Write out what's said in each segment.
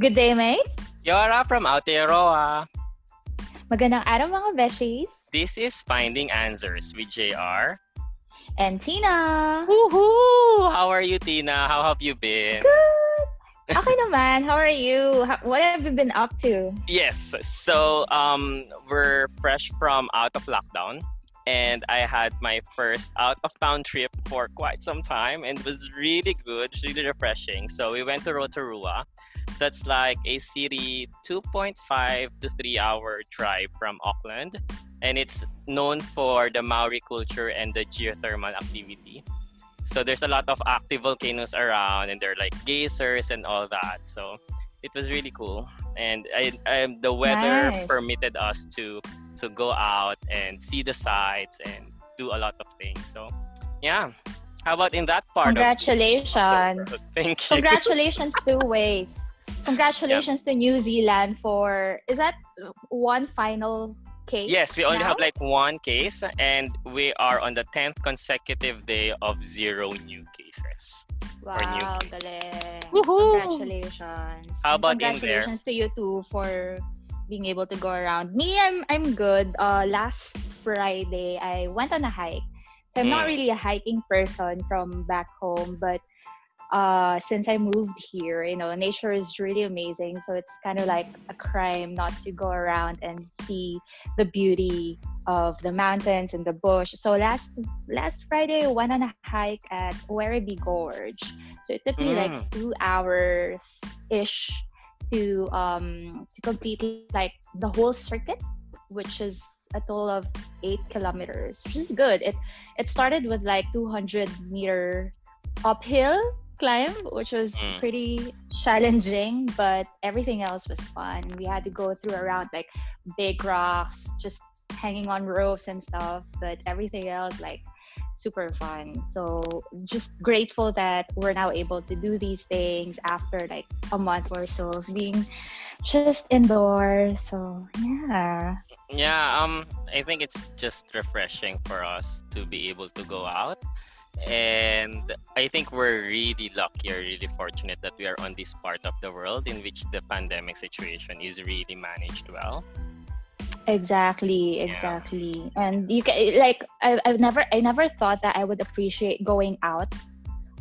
Good day, mate. Kia ora from Aotearoa. Magandang araw mga beshies. This is Finding Answers with JR. And Tina. Woohoo! How are you, Tina? How have you been? Good. Okay naman. How are you? How, what have you been up to? Yes. So, um, we're fresh from out of lockdown. And I had my first out of town trip for quite some time and it was really good, really refreshing. So we went to Rotorua. That's like a city 2.5 to 3 hour drive from Auckland and it's known for the Maori culture and the geothermal activity. So there's a lot of active volcanoes around, and they're like geysers and all that. So it was really cool, and I, I, the weather Nice. permitted us to to go out and see the sights and do a lot of things. So yeah, how about in that part? Congratulations. Of, thank you. Congratulations two ways. Congratulations to New Zealand for is that one final case? Yes, we only now? have like one case, and we are on the tenth consecutive day of zero new cases. Wow, new. Woohoo! Congratulations. How about in there? Congratulations to you too for being able to go around. Me, I'm I'm good. Uh, last Friday, I went on a hike. So I'm not Mm. really a hiking person from back home, but uh, since I moved here, you know, nature is really amazing. So it's kind of like a crime not to go around and see the beauty of the mountains and the bush. So last last Friday, I went on a hike at Werribee Gorge. So it took me like Mm. two hours ish to um to complete like the whole circuit, which is a total of eight kilometers, which is good. It it started with like 200 meter uphill climb, which was Mm. pretty challenging, but everything else was fun. We had to go through around like big rocks, just hanging on ropes and stuff, but everything else like super fun. So just grateful that we're now able to do these things after like a month or so of being just indoors. So yeah. Yeah, um, I think it's just refreshing for us to be able to go out. And I think we're really lucky or really fortunate that we are on this part of the world in which the pandemic situation is really managed well. Exactly, Yeah. exactly. And you can like I I've never I never thought that I would appreciate going out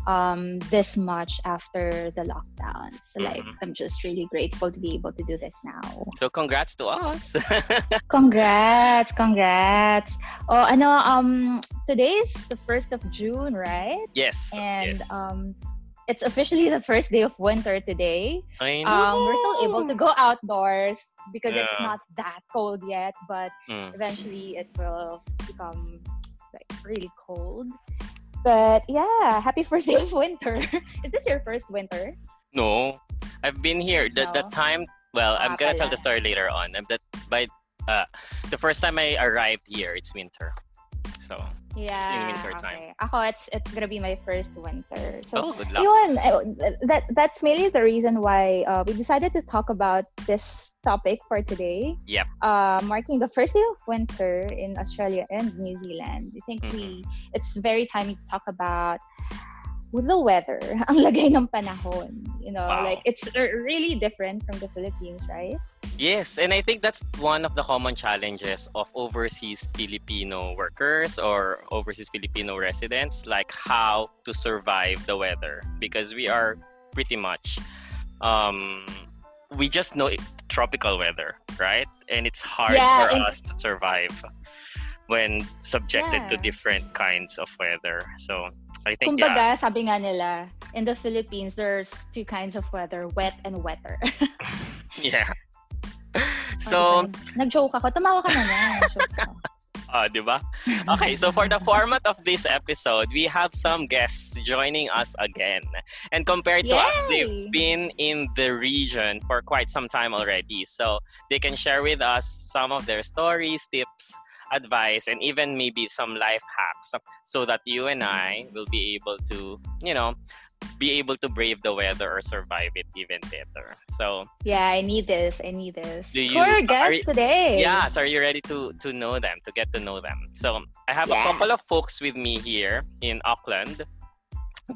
um this much after the lockdown. So like Mhm. I'm just really grateful to be able to do this now. So congrats to us. Congrats, congrats. Oh, I know. um today is the 1st of June, right? yes. And yes. um it's officially the first day of winter today. I know. Um, we're still able to go outdoors because it's not that cold yet, but Mm. eventually it will become like really cold. But yeah, happy first day of winter. Is this your first winter? No, I've been here. The, the time, well, I'm Ah, gonna tell the story later on. That by uh, the first time I arrived here, it's winter. So, Yeah. winter time. okay. Ako, it's it's gonna be my first winter. So oh, good luck. Yun, eh, that that's mainly the reason why uh, we decided to talk about this topic for today. Yep. Uh, marking the first day of winter in Australia and New Zealand. I think we it's very timely to talk about the weather, ang lagay ng panahon. You know, Wow. like it's really different from the Philippines, right? Yes, and I think that's one of the common challenges of overseas Filipino workers or overseas Filipino residents, like how to survive the weather because we are pretty much, um, we just know it, tropical weather, right? And it's hard Yeah, for and- us to survive when subjected to Yeah. different kinds of weather. So I think Kumbaga, sabi nga nila, in the Philippines, there's two kinds of weather, wet and wetter. yeah, yeah. So Nag-joke ako. Tumawa ka naman. Nag-joke Ah, di ba? Okay, so for the format of this episode, we have some guests joining us again. And compared to us, they've been in the region for quite some time already. So they can share with us some of their stories, tips, advice, and even maybe some life hacks so that you and I will be able to, you know, be able to brave the weather or survive it even better. So Yeah, I need this. I need this. Do you- For our are guest you- today. Yeah, so are you ready to to know them, to get to know them? So I have a couple of folks with me here in Auckland.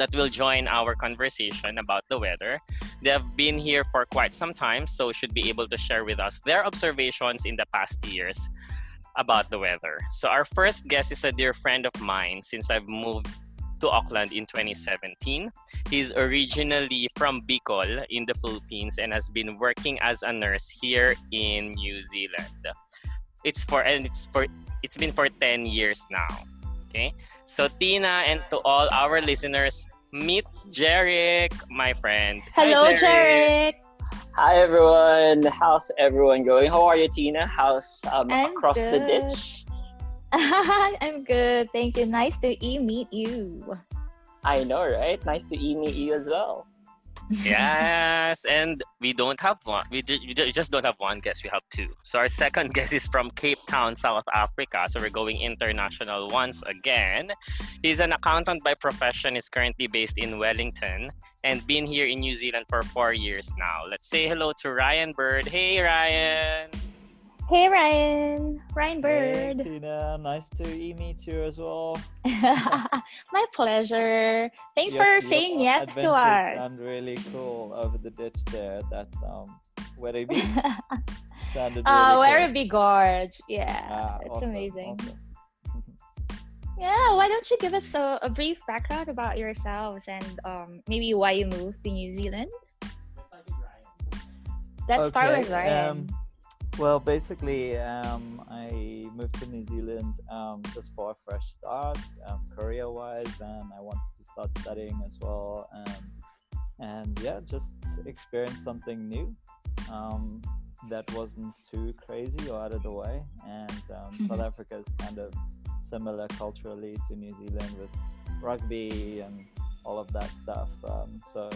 that will join our conversation about the weather. They have been here for quite some time, so should be able to share with us their observations in the past years about the weather. So our first guest is a dear friend of mine since I've moved to Auckland in 2017. He's originally from Bicol in the Philippines and has been working as a nurse here in New Zealand. It's for and it's for it's been for 10 years now. Okay? So Tina and to all our listeners, meet Jeric, my friend. Hello, Hi, Jeric. Hi everyone. How's everyone going? How are you, Tina? How's um, across good. the ditch? I'm good. Thank you. Nice to e meet you. I know, right? Nice to e meet you as well yes, and we don't have one. We, we just don't have one guest. We have two. So our second guest is from Cape Town, South Africa. So we're going international once again. He's an accountant by profession. Is currently based in Wellington and been here in New Zealand for four years now. Let's say hello to Ryan Bird. Hey, Ryan. Hey Ryan, Ryan Bird. Hey Tina, nice to meet you as well. My pleasure. Thanks for saying yes to us. Sound really cool over the ditch there. That um, Werribee sounded uh, really uh, Werribee Gorge. Yeah, ah, it's awesome, amazing. Awesome. yeah, why don't you give us a, a, brief background about yourselves and um, maybe why you moved to New Zealand? Let's okay, start with Ryan. Um, well, basically, um, I moved to New Zealand um, just for a fresh start, um, career-wise, and I wanted to start studying as well. Um, and yeah, just experience something new um, that wasn't too crazy or out of the way. And um, South Africa is kind of similar culturally to New Zealand with rugby and all of that stuff. so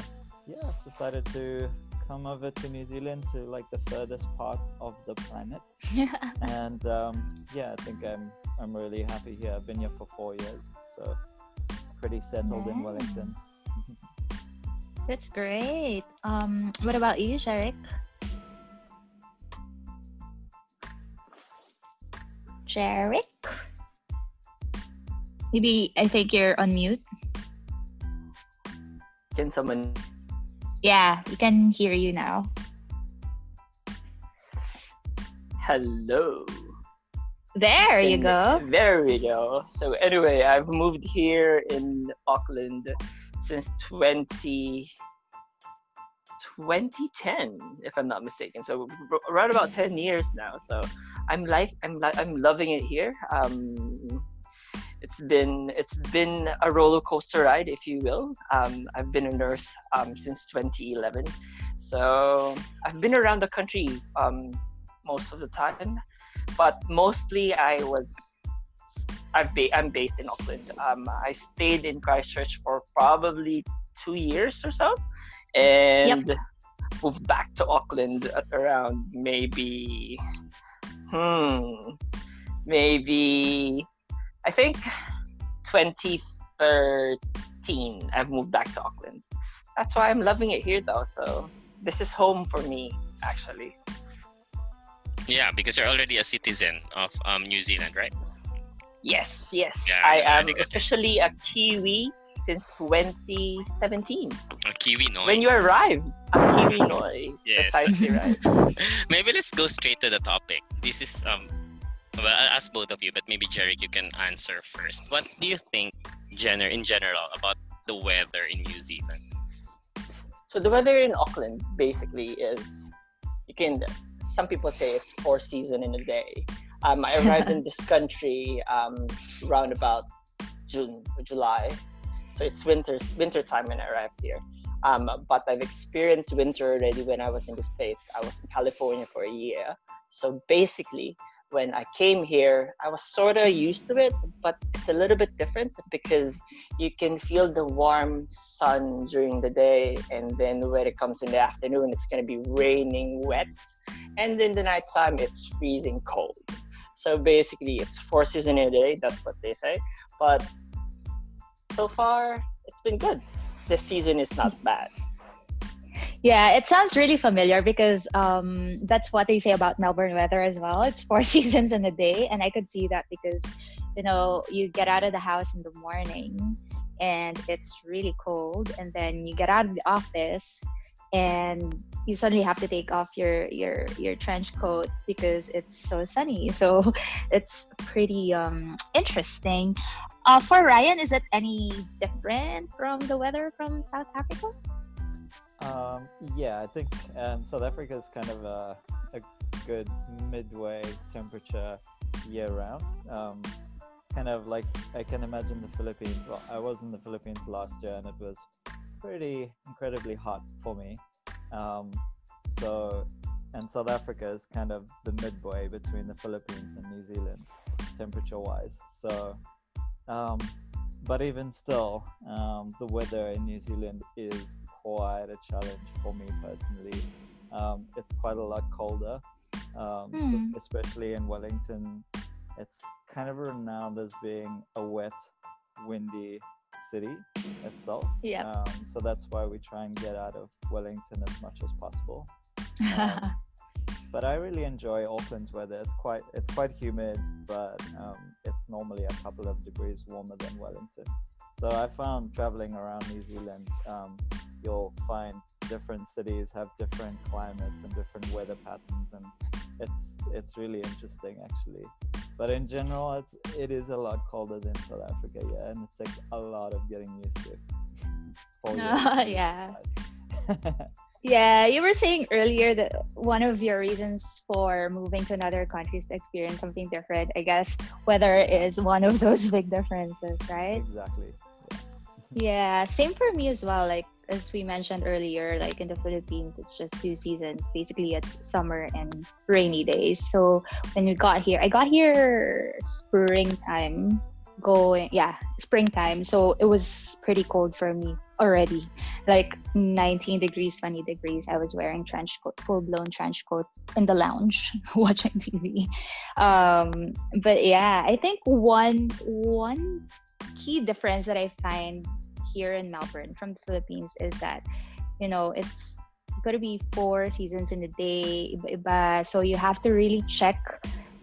yeah, decided to come over to New Zealand to like the furthest part of the planet. and um, yeah, I think I'm I'm really happy here. I've been here for four years, so pretty settled yeah. in Wellington. That's great. Um, what about you, Jeric? Jeric? Maybe I think you're on mute. Can someone yeah, we can hear you now. Hello. There you go. There we go. So anyway, I've moved here in Auckland since 20 2010 if I'm not mistaken. So around about 10 years now. So I'm like I'm like I'm loving it here. Um it's been it's been a roller coaster ride, if you will. Um, I've been a nurse um, since 2011, so I've been around the country um, most of the time, but mostly I was I've ba- I'm based in Auckland. Um, I stayed in Christchurch for probably two years or so, and yep. moved back to Auckland around maybe hmm maybe I think 2013, I've moved back to Auckland. That's why I'm loving it here, though. So this is home for me, actually. Yeah, because you're already a citizen of um, New Zealand, right? Yes, yes. Yeah, I am officially a Kiwi since 2017. A Kiwi Noi. When you arrived, a Kiwi Noi. yes. Precisely right. Maybe let's go straight to the topic. This is um well, I'll ask both of you, but maybe Jeric, you can answer first. What do you think, gener- in general, about the weather in New Zealand? So the weather in Auckland basically is you can. Some people say it's four season in a day. Um, I arrived in this country um, around about June or July, so it's winter winter time when I arrived here. Um, but I've experienced winter already when I was in the States. I was in California for a year. So basically, when I came here, I was sort of used to it, but it's a little bit different because you can feel the warm sun during the day, and then when it comes in the afternoon, it's gonna be raining wet, and in the nighttime, it's freezing cold. So basically, it's four seasons in a day. That's what they say. But so far, it's been good. This season is not bad. Yeah, it sounds really familiar because um, that's what they say about Melbourne weather as well. It's four seasons in a day, and I could see that because you know you get out of the house in the morning, and it's really cold and then you get out of the office and you suddenly have to take off your your your trench coat because it's so sunny. So it's pretty um interesting. Uh, for ryan is it any different from the weather from south africa um, yeah i think um, south africa is kind of a, a good midway temperature year round um, kind of like i can imagine the philippines well i was in the philippines last year and it was pretty incredibly hot for me. Um, so, and South Africa is kind of the midway between the Philippines and New Zealand, temperature wise. So, um, but even still, um, the weather in New Zealand is quite a challenge for me personally. Um, it's quite a lot colder, mm. so hmm. especially in Wellington. It's kind of renowned as being a wet, windy city itself. Yeah. Um, so that's why we try and get out of Wellington as much as possible. Um, but I really enjoy Auckland's weather. It's quite it's quite humid, but um, it's normally a couple of degrees warmer than Wellington. So I found traveling around New Zealand, um, you'll find different cities have different climates and different weather patterns, and it's it's really interesting actually. But in general, it's it is a lot colder than South Africa, yeah, and it's like a lot of getting used to. uh, yeah. yeah, you were saying earlier that one of your reasons for moving to another country is to experience something different. I guess weather is one of those big differences, right? Exactly. Yeah. yeah, same for me as well. Like as we mentioned earlier, like in the Philippines, it's just two seasons. Basically, it's summer and rainy days. So when we got here, I got here springtime, going yeah, springtime. So it was pretty cold for me already, like 19 degrees, 20 degrees. I was wearing trench coat, full blown trench coat in the lounge watching TV. Um, but yeah, I think one one key difference that I find here in Melbourne from the Philippines is that, you know, it's going to be four seasons in a day. So you have to really check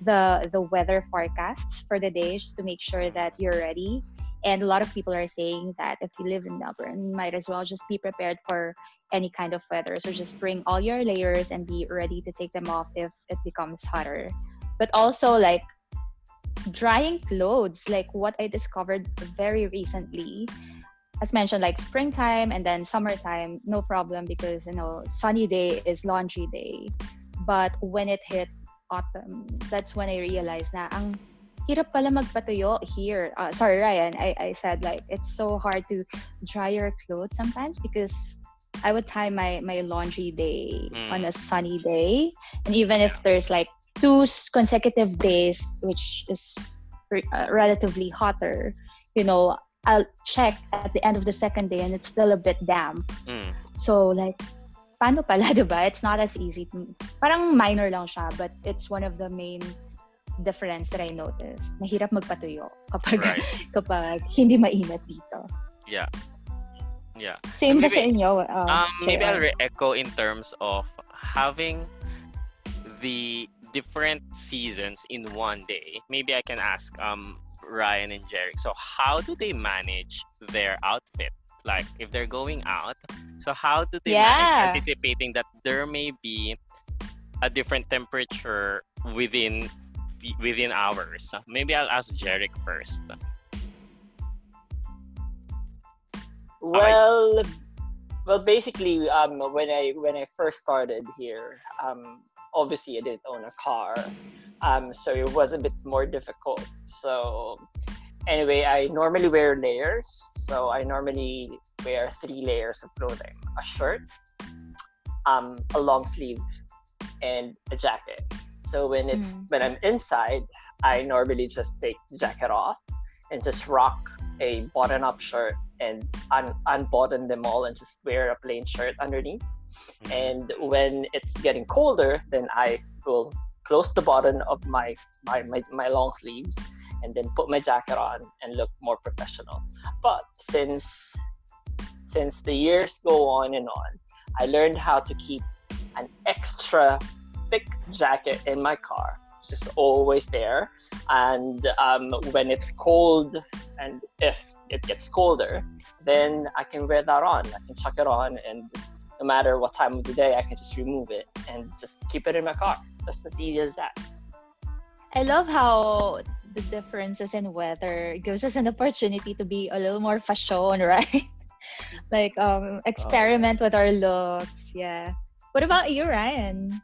the the weather forecasts for the days to make sure that you're ready. And a lot of people are saying that if you live in Melbourne, might as well just be prepared for any kind of weather. So just bring all your layers and be ready to take them off if it becomes hotter. But also like drying clothes, like what I discovered very recently as mentioned, like springtime and then summertime, no problem because you know sunny day is laundry day. But when it hit autumn, that's when I realized na ang hirap pala magpatuyo here. Uh, sorry, Ryan. I, I said like it's so hard to dry your clothes sometimes because I would time my, my laundry day mm. on a sunny day. And even if there's like two consecutive days, which is uh, relatively hotter, you know, I'll check at the end of the second day and it's still a bit damp. Mm. So like, paano pala, diba? It's not as easy. To, parang minor lang siya, but it's one of the main difference that I noticed. Mahirap magpatuyo kapag, right. kapag hindi mainit dito. Yeah. Yeah. Same maybe, ba sa inyo? Uh, um, maybe I'll re-echo in terms of having the different seasons in one day. Maybe I can ask um Ryan and Jeric. So how do they manage their outfit? Like if they're going out, so how do they yeah. manage anticipating that there may be a different temperature within within hours? Maybe I'll ask Jeric first. Well, well, basically, um, when I when I first started here, um, obviously I didn't own a car, um, so it was a bit more difficult. So anyway, I normally wear layers. So I normally wear three layers of clothing: a shirt, um, a long sleeve, and a jacket. So when it's mm. when I'm inside, I normally just take the jacket off and just rock a button-up shirt and un- unbutton them all and just wear a plain shirt underneath. Mm. And when it's getting colder, then I will close the button of my, my, my, my long sleeves and then put my jacket on and look more professional. But since since the years go on and on, I learned how to keep an extra thick jacket in my car, just always there. And um, when it's cold, and if it gets colder, then I can wear that on. I can chuck it on, and no matter what time of the day, I can just remove it and just keep it in my car. Just as easy as that. I love how the differences in weather gives us an opportunity to be a little more fashion, right? like um experiment with our looks. Yeah. What about you, Ryan?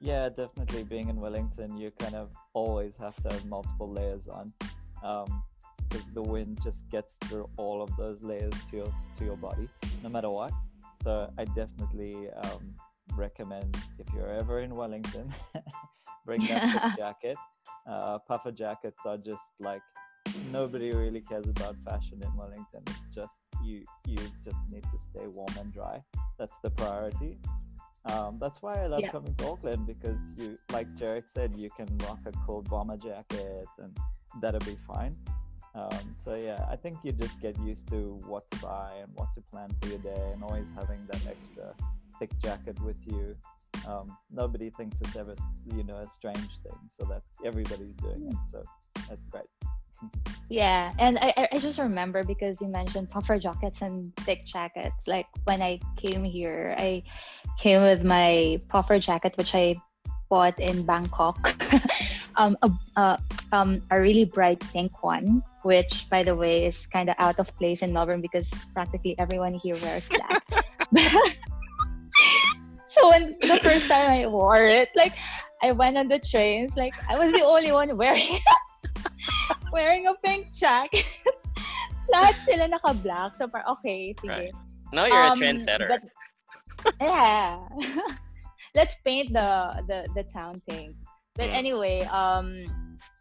Yeah, definitely. Being in Wellington, you kind of always have to have multiple layers on, because um, the wind just gets through all of those layers to your to your body, no matter what. So I definitely um, recommend if you're ever in Wellington, bring that jacket. Uh, puffer jackets are just like nobody really cares about fashion in Wellington. It's just you you just need to stay warm and dry. That's the priority. Um, that's why I love yeah. coming to Auckland because you, like Jeric said, you can rock a cool bomber jacket and that'll be fine. Um, so yeah, I think you just get used to what to buy and what to plan for your day, and always having that extra thick jacket with you. Um, nobody thinks it's ever, you know, a strange thing. So that's everybody's doing it. So that's great. yeah, and I, I just remember because you mentioned puffer jackets and thick jackets. Like when I came here, I came with my puffer jacket, which I bought in Bangkok. um, um, a really bright pink one, which, by the way, is kind of out of place in Melbourne because practically everyone here wears black. so when the first time I wore it, like I went on the trains, like I was the only one wearing wearing a pink jacket. Lahat sila naka-black. So, par okay, sige. Right. No, you're um, a trendsetter. But, yeah. Let's paint the, the, the town pink. But mm. anyway, um,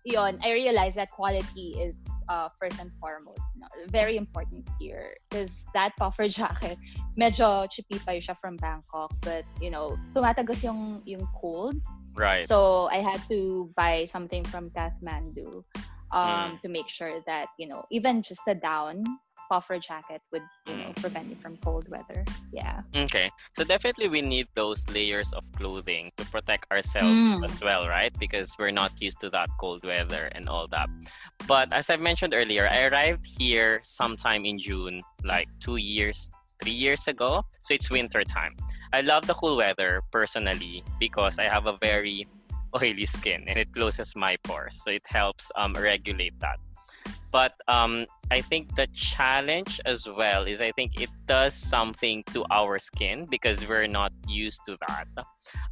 yon, I realized that quality is uh, first and foremost no, very important here. Because that puffer jacket medyo chippy pa siya from Bangkok but you know tumatagos yung yung cold. Right. So I had to buy something from Kathmandu um, mm. to make sure that you know even just a down puffer jacket would you know mm. prevent you from cold weather. Yeah. Okay. So definitely we need those layers of clothing to protect ourselves mm. as well right? Because we're not used to that cold weather and all that. But as i mentioned earlier i arrived here sometime in june like two years three years ago. So it's winter time. I love the cool weather personally because i have a very oily skin and it closes my pores. So it helps um, regulate that but um, I think the challenge as well is I think it does something to our skin because we're not used to that.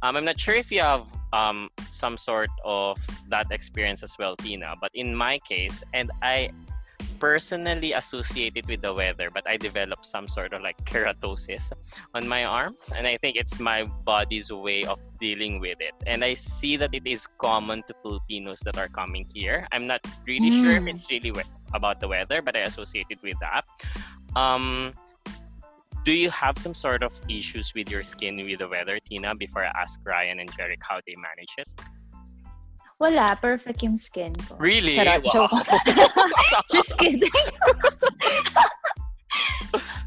Um, I'm not sure if you have um, some sort of that experience as well, Tina, but in my case, and I personally associated with the weather, but I developed some sort of like keratosis on my arms, and I think it's my body's way of dealing with it. And I see that it is common to Filipinos that are coming here. I'm not really mm. sure if mm. it's really we- about the weather, but I associate it with that. Um, do you have some sort of issues with your skin with the weather, Tina? Before I ask Ryan and Jeric how they manage it. Wala, perfect yung skin ko. Really? Charot, wow. joke. Just kidding.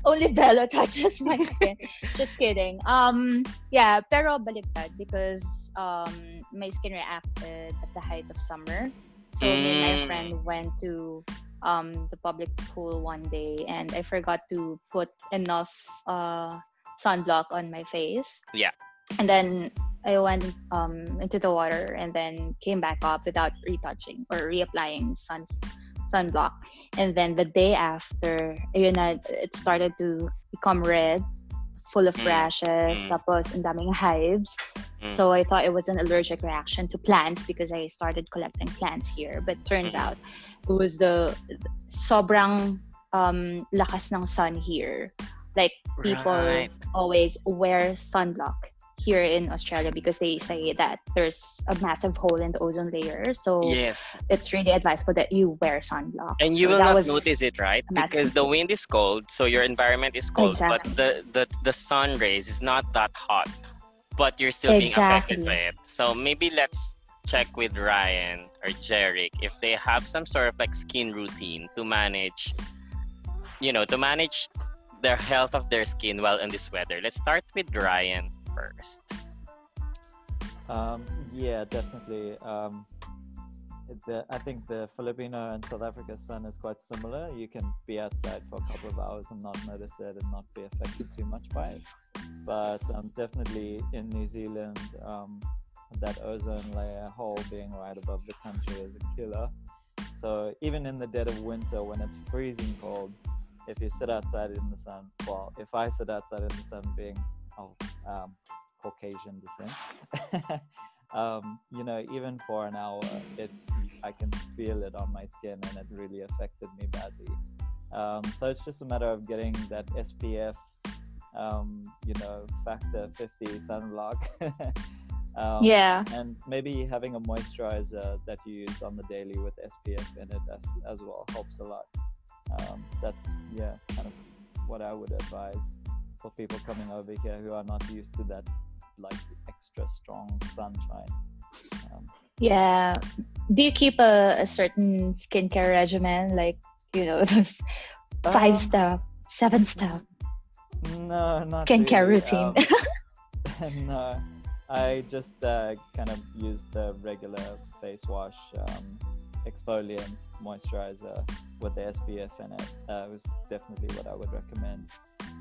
Only Belo touches my skin. Just kidding. Um, yeah, pero baliktad because um, my skin reacted at the height of summer. So mm. me and my mm. friend went to um, the public pool one day and I forgot to put enough uh, sunblock on my face. Yeah. And then I went um, into the water and then came back up without retouching or reapplying sun sunblock. And then the day after, yun na, it started to become red, full of mm. rashes, mm. tapos ang daming hives. Mm. So I thought it was an allergic reaction to plants because I started collecting plants here. But turns mm. out it was the sobrang um, lakas ng sun here. Like people right. always wear sunblock here in Australia because they say that there's a massive hole in the ozone layer. So yes, it's really advisable that you wear sunblock. And you so will not notice it, right? Because the wind is cold, so your environment is cold, exactly. but the, the the sun rays is not that hot, but you're still being exactly. affected by it. So maybe let's check with Ryan or Jeric if they have some sort of like skin routine to manage, you know, to manage their health of their skin while in this weather. Let's start with Ryan first? Um, yeah, definitely. Um, the, I think the Filipino and South Africa sun is quite similar. You can be outside for a couple of hours and not notice it and not be affected too much by it. But um, definitely in New Zealand, um, that ozone layer hole being right above the country is a killer. So even in the dead of winter, when it's freezing cold, if you sit outside in the sun, well, if I sit outside in the sun, being of um, Caucasian descent, um, you know, even for an hour, it I can feel it on my skin, and it really affected me badly. Um, so it's just a matter of getting that SPF, um, you know, factor 50 sunblock. Um, yeah. And maybe having a moisturizer that you use on the daily with SPF in it as, as well helps a lot. Um, that's, yeah, it's kind of what I would advise for people coming over here who are not used to that like extra strong sunshine. Um, yeah. Do you keep a, a certain skincare regimen, like you know, those five um, step, seven step? No, not skincare really. routine. Um, no, I just uh, kind of use the regular face wash, um, exfoliant, moisturizer with the SPF in it. Uh, was definitely what I would recommend.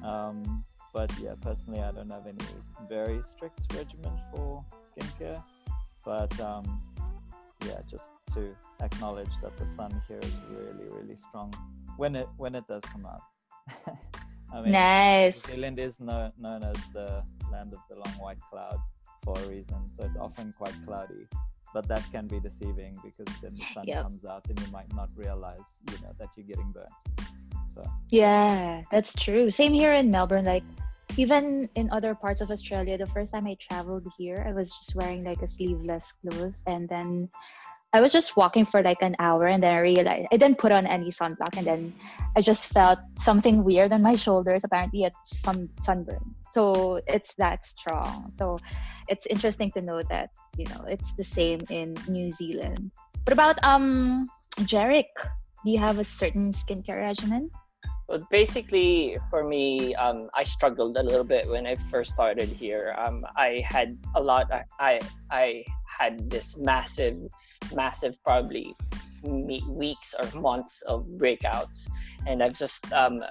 Um, but yeah, personally, I don't have any very strict regimen for skincare. But um, yeah, just to acknowledge that the sun here is really, really strong when it when it does come out. I mean, nice. New Zealand is no, known as the land of the long white cloud for a reason, so it's often quite cloudy. But that can be deceiving because then the sun yep. comes out and you might not realize, you know, that you're getting burnt. So yeah, that's true. Same here in Melbourne. Like even in other parts of Australia, the first time I traveled here, I was just wearing like a sleeveless clothes, and then I was just walking for like an hour, and then I realized I didn't put on any sunblock, and then I just felt something weird on my shoulders. Apparently, it's some sunburn. So it's that strong. So it's interesting to know that you know it's the same in New Zealand. What about um Jeric? Do you have a certain skincare regimen? Well, basically, for me, um, I struggled a little bit when I first started here. Um, I had a lot. I I had this massive, massive, probably weeks or months of breakouts, and I've just um,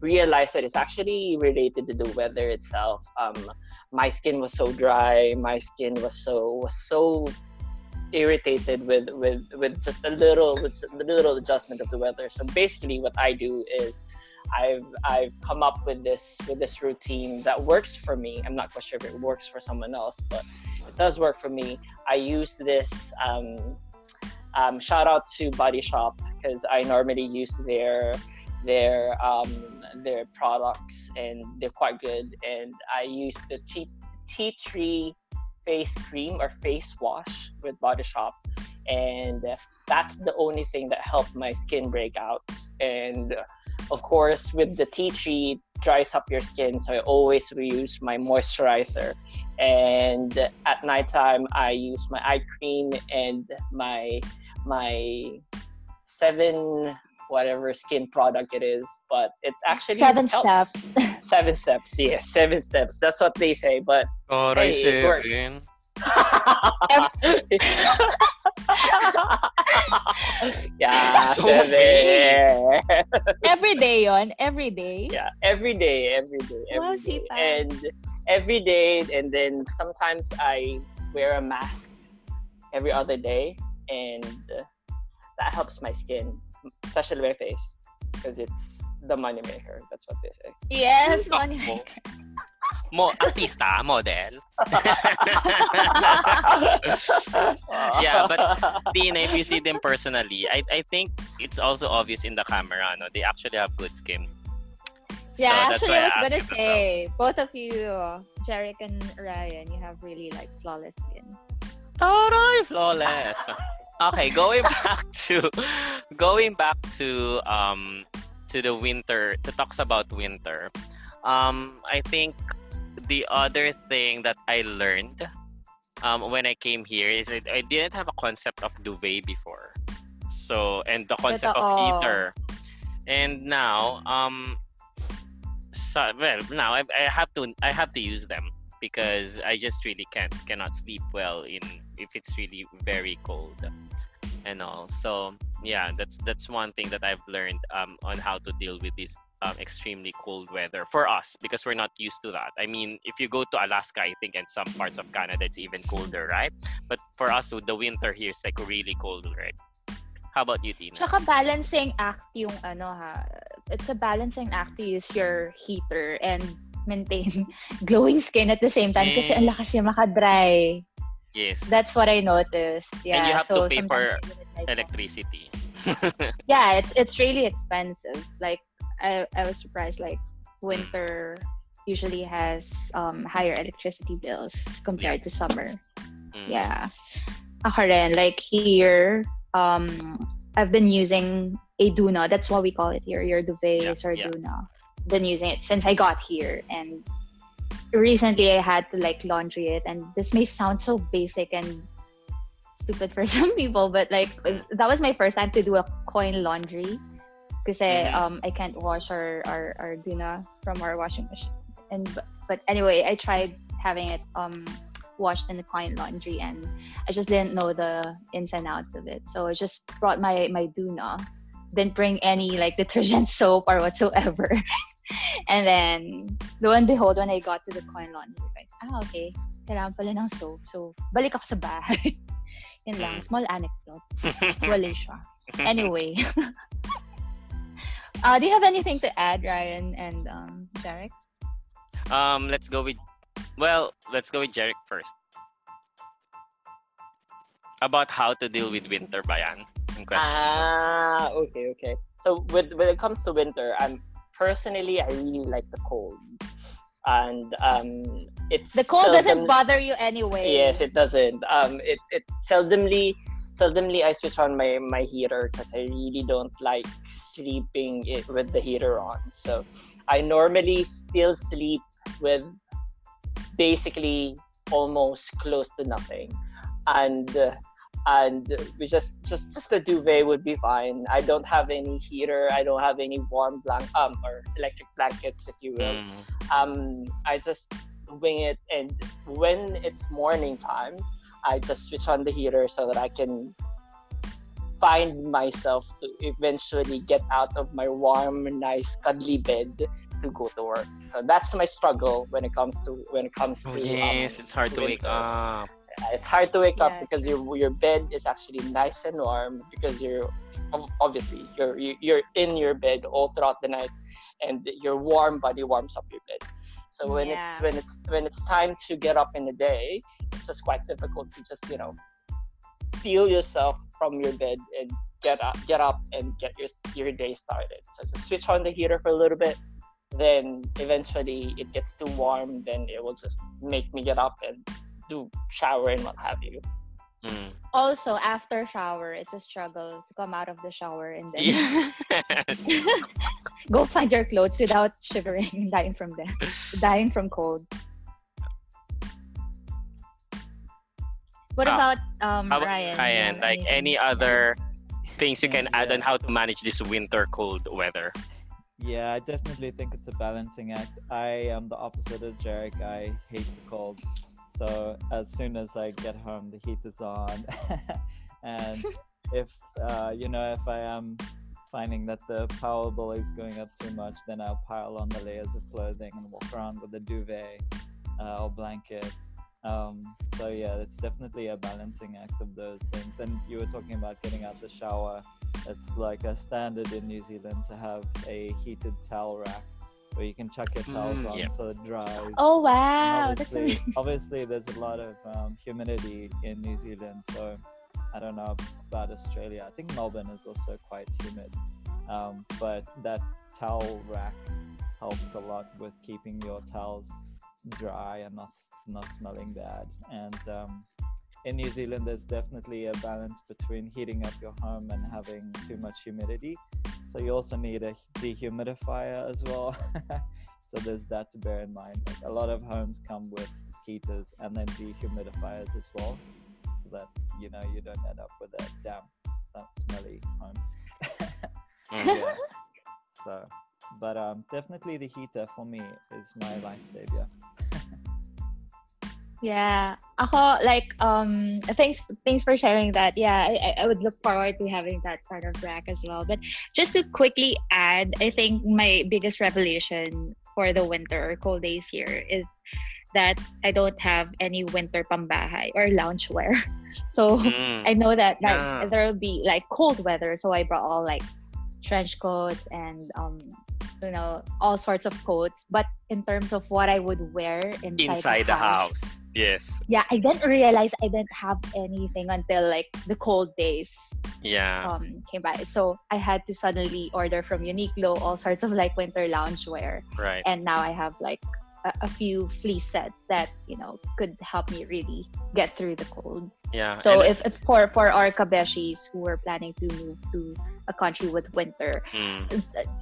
realized that it's actually related to the weather itself. Um, my skin was so dry. My skin was so was so irritated with with with just a little with a little adjustment of the weather. So basically, what I do is I've I've come up with this with this routine that works for me. I'm not quite sure if it works for someone else, but it does work for me. I use this. Um, um, shout out to Body Shop because I normally use their their um, their products and they're quite good. And I use the tea, tea tree face cream or face wash with Body Shop, and that's the only thing that helped my skin breakouts. And of course, with the tea tree, dries up your skin, so I always reuse my moisturizer. And at nighttime, I use my eye cream and my my seven whatever skin product it is, but it actually seven helps. steps. seven steps, yes, seven steps. That's what they say, but oh, hey, it works. yeah, so seven. every day on every day. Yeah, every day, every day, every wow, day. and every day, and then sometimes I wear a mask every other day, and that helps my skin especially my face, because it's the money maker. That's what they say. Yes, money maker. Mo artista, model. yeah, but Tina, if you see them personally, I, I think it's also obvious in the camera. No, they actually have good skin. Yeah, so actually, I was I gonna say both of you, Jeric and Ryan, you have really like flawless skin. Totally flawless okay, going back to going back to um to the winter to talks about winter. Um, I think the other thing that I learned um, when I came here is that I didn't have a concept of duvet before. So and the concept of heater. And now um so, well now I, I have to I have to use them because I just really can't cannot sleep well in if it's really very cold and all. So yeah, that's that's one thing that I've learned um, on how to deal with this um, extremely cold weather for us because we're not used to that. I mean, if you go to Alaska, I think, and some parts of Canada, it's even colder, right? But for us, the winter here is like really cold already. How about you, Tina? Tsaka balancing act yung ano ha. It's a balancing act to use your heater and maintain glowing skin at the same time kasi ang lakas niya makadry. Yes. That's what I noticed. Yeah. and you have so to pay for I do it like electricity. yeah, it's it's really expensive. Like I I was surprised. Like winter usually has um higher electricity bills compared to summer. Mm. Yeah. Ako rin, like here, um, I've been using a Doona. That's what we call it here. Your duvets Yeah, or yeah. Doona. Been using it since I got here, and recently I had to like laundry it. And this may sound so basic and stupid for some people, but like that was my first time to do a coin laundry. Because Mhm. um, I can't wash our, our, our Doona from our washing machine. And but, but anyway, I tried having it um washed in the coin laundry and I just didn't know the ins and outs of it. So I just brought my my Doona, didn't bring any like detergent soap or whatsoever. And then lo and behold, when I got to the coin laundry, like, ah okay, kailangan pala ng soap. So balik ako sa bahay. Yun lang, Mm. small anecdote. Wala siya. Anyway. uh, do you have anything to add, Ryan and um, Jeric? um, let's go with. Well, let's go with Jeric first. About how to deal with winter, Bayan. Yung question. Ah, okay, okay. So with when it comes to winter, I'm personally I really like the cold, and um, it's The cold doesn't bother you anyway. Yes, it doesn't. Um, it it seldomly seldomly I switch on my my heater because I really don't like sleeping it with the heater on. So I normally still sleep with basically almost close to nothing, and uh, and we just just just the duvet would be fine. I don't have any heater. I don't have any warm blank um or electric blankets, if you will Mm. um I just wing it and when it's morning time I just switch on the heater so that I can find myself to eventually get out of my warm nice cuddly bed to go to work so that's my struggle when it comes to when it comes Oh, to yes, um, it's hard to wake up. It's hard to wake up because your your bed is actually nice and warm because you're obviously you're you- you're in your bed all throughout the night and your warm body warms up your bed. So when it's when it's when it's time to get up in the day it's just quite difficult to just you know feel yourself from your bed and get up get up and get your your day started. So just switch on the heater for a little bit then eventually it gets too warm then it will just make me get up and do shower and what have you. Mm. Also, after shower, it's a struggle to come out of the shower and then Yes. go find your clothes without shivering and dying from them, dying from cold. What Ah, about um How about Ryan? Ryan, like any other things you can add on how to manage this winter cold weather? Yeah, I definitely think it's a balancing act. I am the opposite of Jeric. I hate the cold. So as soon as I get home, the heat is on. and if, uh, you know, if I am finding that the power bill is going up too much, then I'll pile on the layers of clothing and walk around with a duvet uh, or blanket. Um, so yeah, it's definitely a balancing act of those things. And you were talking about getting out the shower it's like a standard in New Zealand to have a heated towel rack where you can chuck your towels Mm, on yeah. so it dries. Oh And wow, that's obviously, amazing. obviously, there's a lot of um, humidity in New Zealand, so I don't know about Australia. I think Melbourne is also quite humid, um, but that towel rack helps a lot with keeping your towels dry and not not smelling bad. And um, in New Zealand, there's definitely a balance between heating up your home and having too much humidity. So you also need a dehumidifier as well. so there's that to bear in mind. Like a lot of homes come with heaters and then dehumidifiers as well, so that you know you don't end up with a damp, smelly home. Mm. yeah. So, but um, definitely the heater for me is my life savior. Yeah. Ako like um thanks thanks for sharing that. Yeah, I, I would look forward to having that part of rack as well. But just to quickly add, I think my biggest revelation for the winter or cold days here is that I don't have any winter pambahay or loungewear. So Mm. I know that like Yeah. there will be like cold weather, so I brought all like trench coats and um you know all sorts of coats. But in terms of what I would wear inside, Inside the house. Yes. yeah, I didn't realize I didn't have anything until like the cold days Yeah. um came by. So I had to suddenly order from Uniqlo all sorts of like winter loungewear, Right. and now I have like a, a few fleece sets that you know could help me really get through the cold. Yeah. So if, if for for our kabeshis who are planning to move to a country with winter, Mm.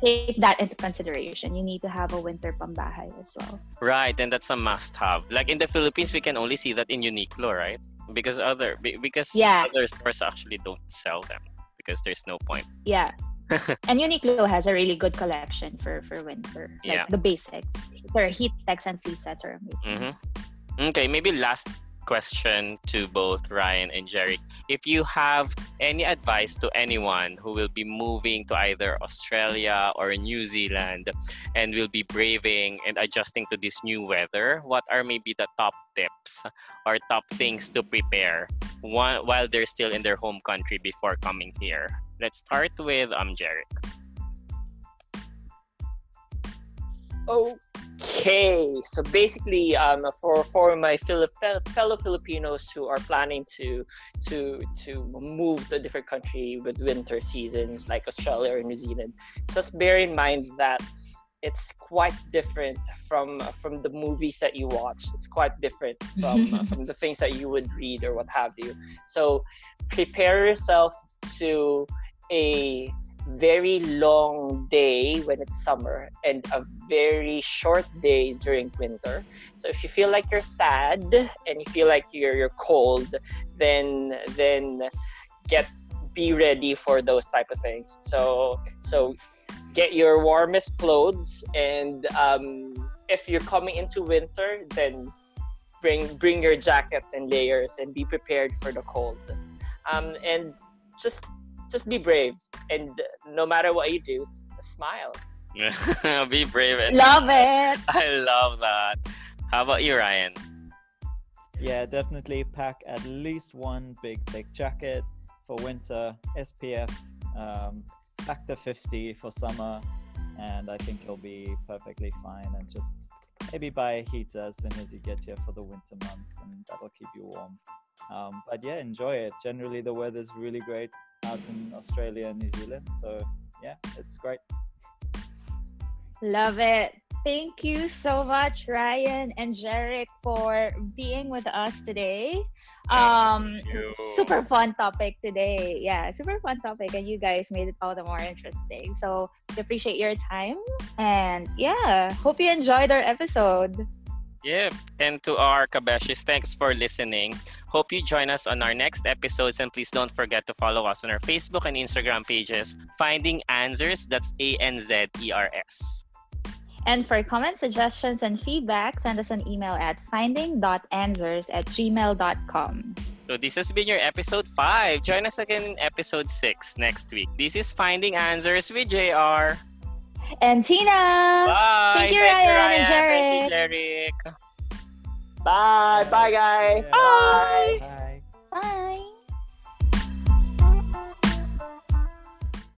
take that into consideration. You need to have a winter pambahay as well. Right, and that's a must-have. Like in the Philippines, we can only see that in Uniqlo, right? Because other because Yeah. other stores actually don't sell them because there's no point. Yeah. and Uniqlo has a really good collection for for winter. Like Yeah. the basics. Their heat techs and fleece sets are amazing. hmm Okay, maybe last question to both Ryan and Jerry. If you have any advice to anyone who will be moving to either Australia or New Zealand and will be braving and adjusting to this new weather, what are maybe the top tips or top things to prepare while they're still in their home country before coming here? Let's start with um Jeric. Okay, so basically, um, for for my Fili- fellow Filipinos who are planning to to to move to a different country with winter season, like Australia or New Zealand, just bear in mind that it's quite different from from the movies that you watch. It's quite different from from the things that you would read or what have you. So prepare yourself to a very long day when it's summer and a very short day during winter. So if you feel like you're sad and you feel like you're you're cold, then then get be ready for those type of things. So so get your warmest clothes and um, if you're coming into winter, then bring bring your jackets and layers and be prepared for the cold. Um, and just just be brave and no matter what you do, just smile. be brave and Love it. I love that. How about you, Ryan? Yeah, definitely pack at least one big thick jacket for winter, SPF, um, factor 50 for summer, and I think you'll be perfectly fine. And just maybe buy a heater as soon as you get here for the winter months, and that'll keep you warm. Um, but yeah, enjoy it. Generally, the weather's really great out in Australia and New Zealand, so yeah, it's great. Love it. Thank you so much, Ryan and Jeric, for being with us today. Um, super fun topic today. Yeah, super fun topic, and you guys made it all the more interesting. So we appreciate your time, and yeah, hope you enjoyed our episode. Yep. And to our Kabeshis, thanks for listening. Hope you join us on our next episodes and please don't forget to follow us on our Facebook and Instagram pages, Finding ANZers, that's A N Z E R S. And for comments, suggestions, and feedback, send us an email at finding.anzers at gmail.com. So this has been your episode 5. Join us again in episode 6 next week. This is Finding ANZers with JR. And Tina! Bye! Thank you, Ryan and Thank you, Jeric. Bye, bye guys. Bye. Bye. Bye!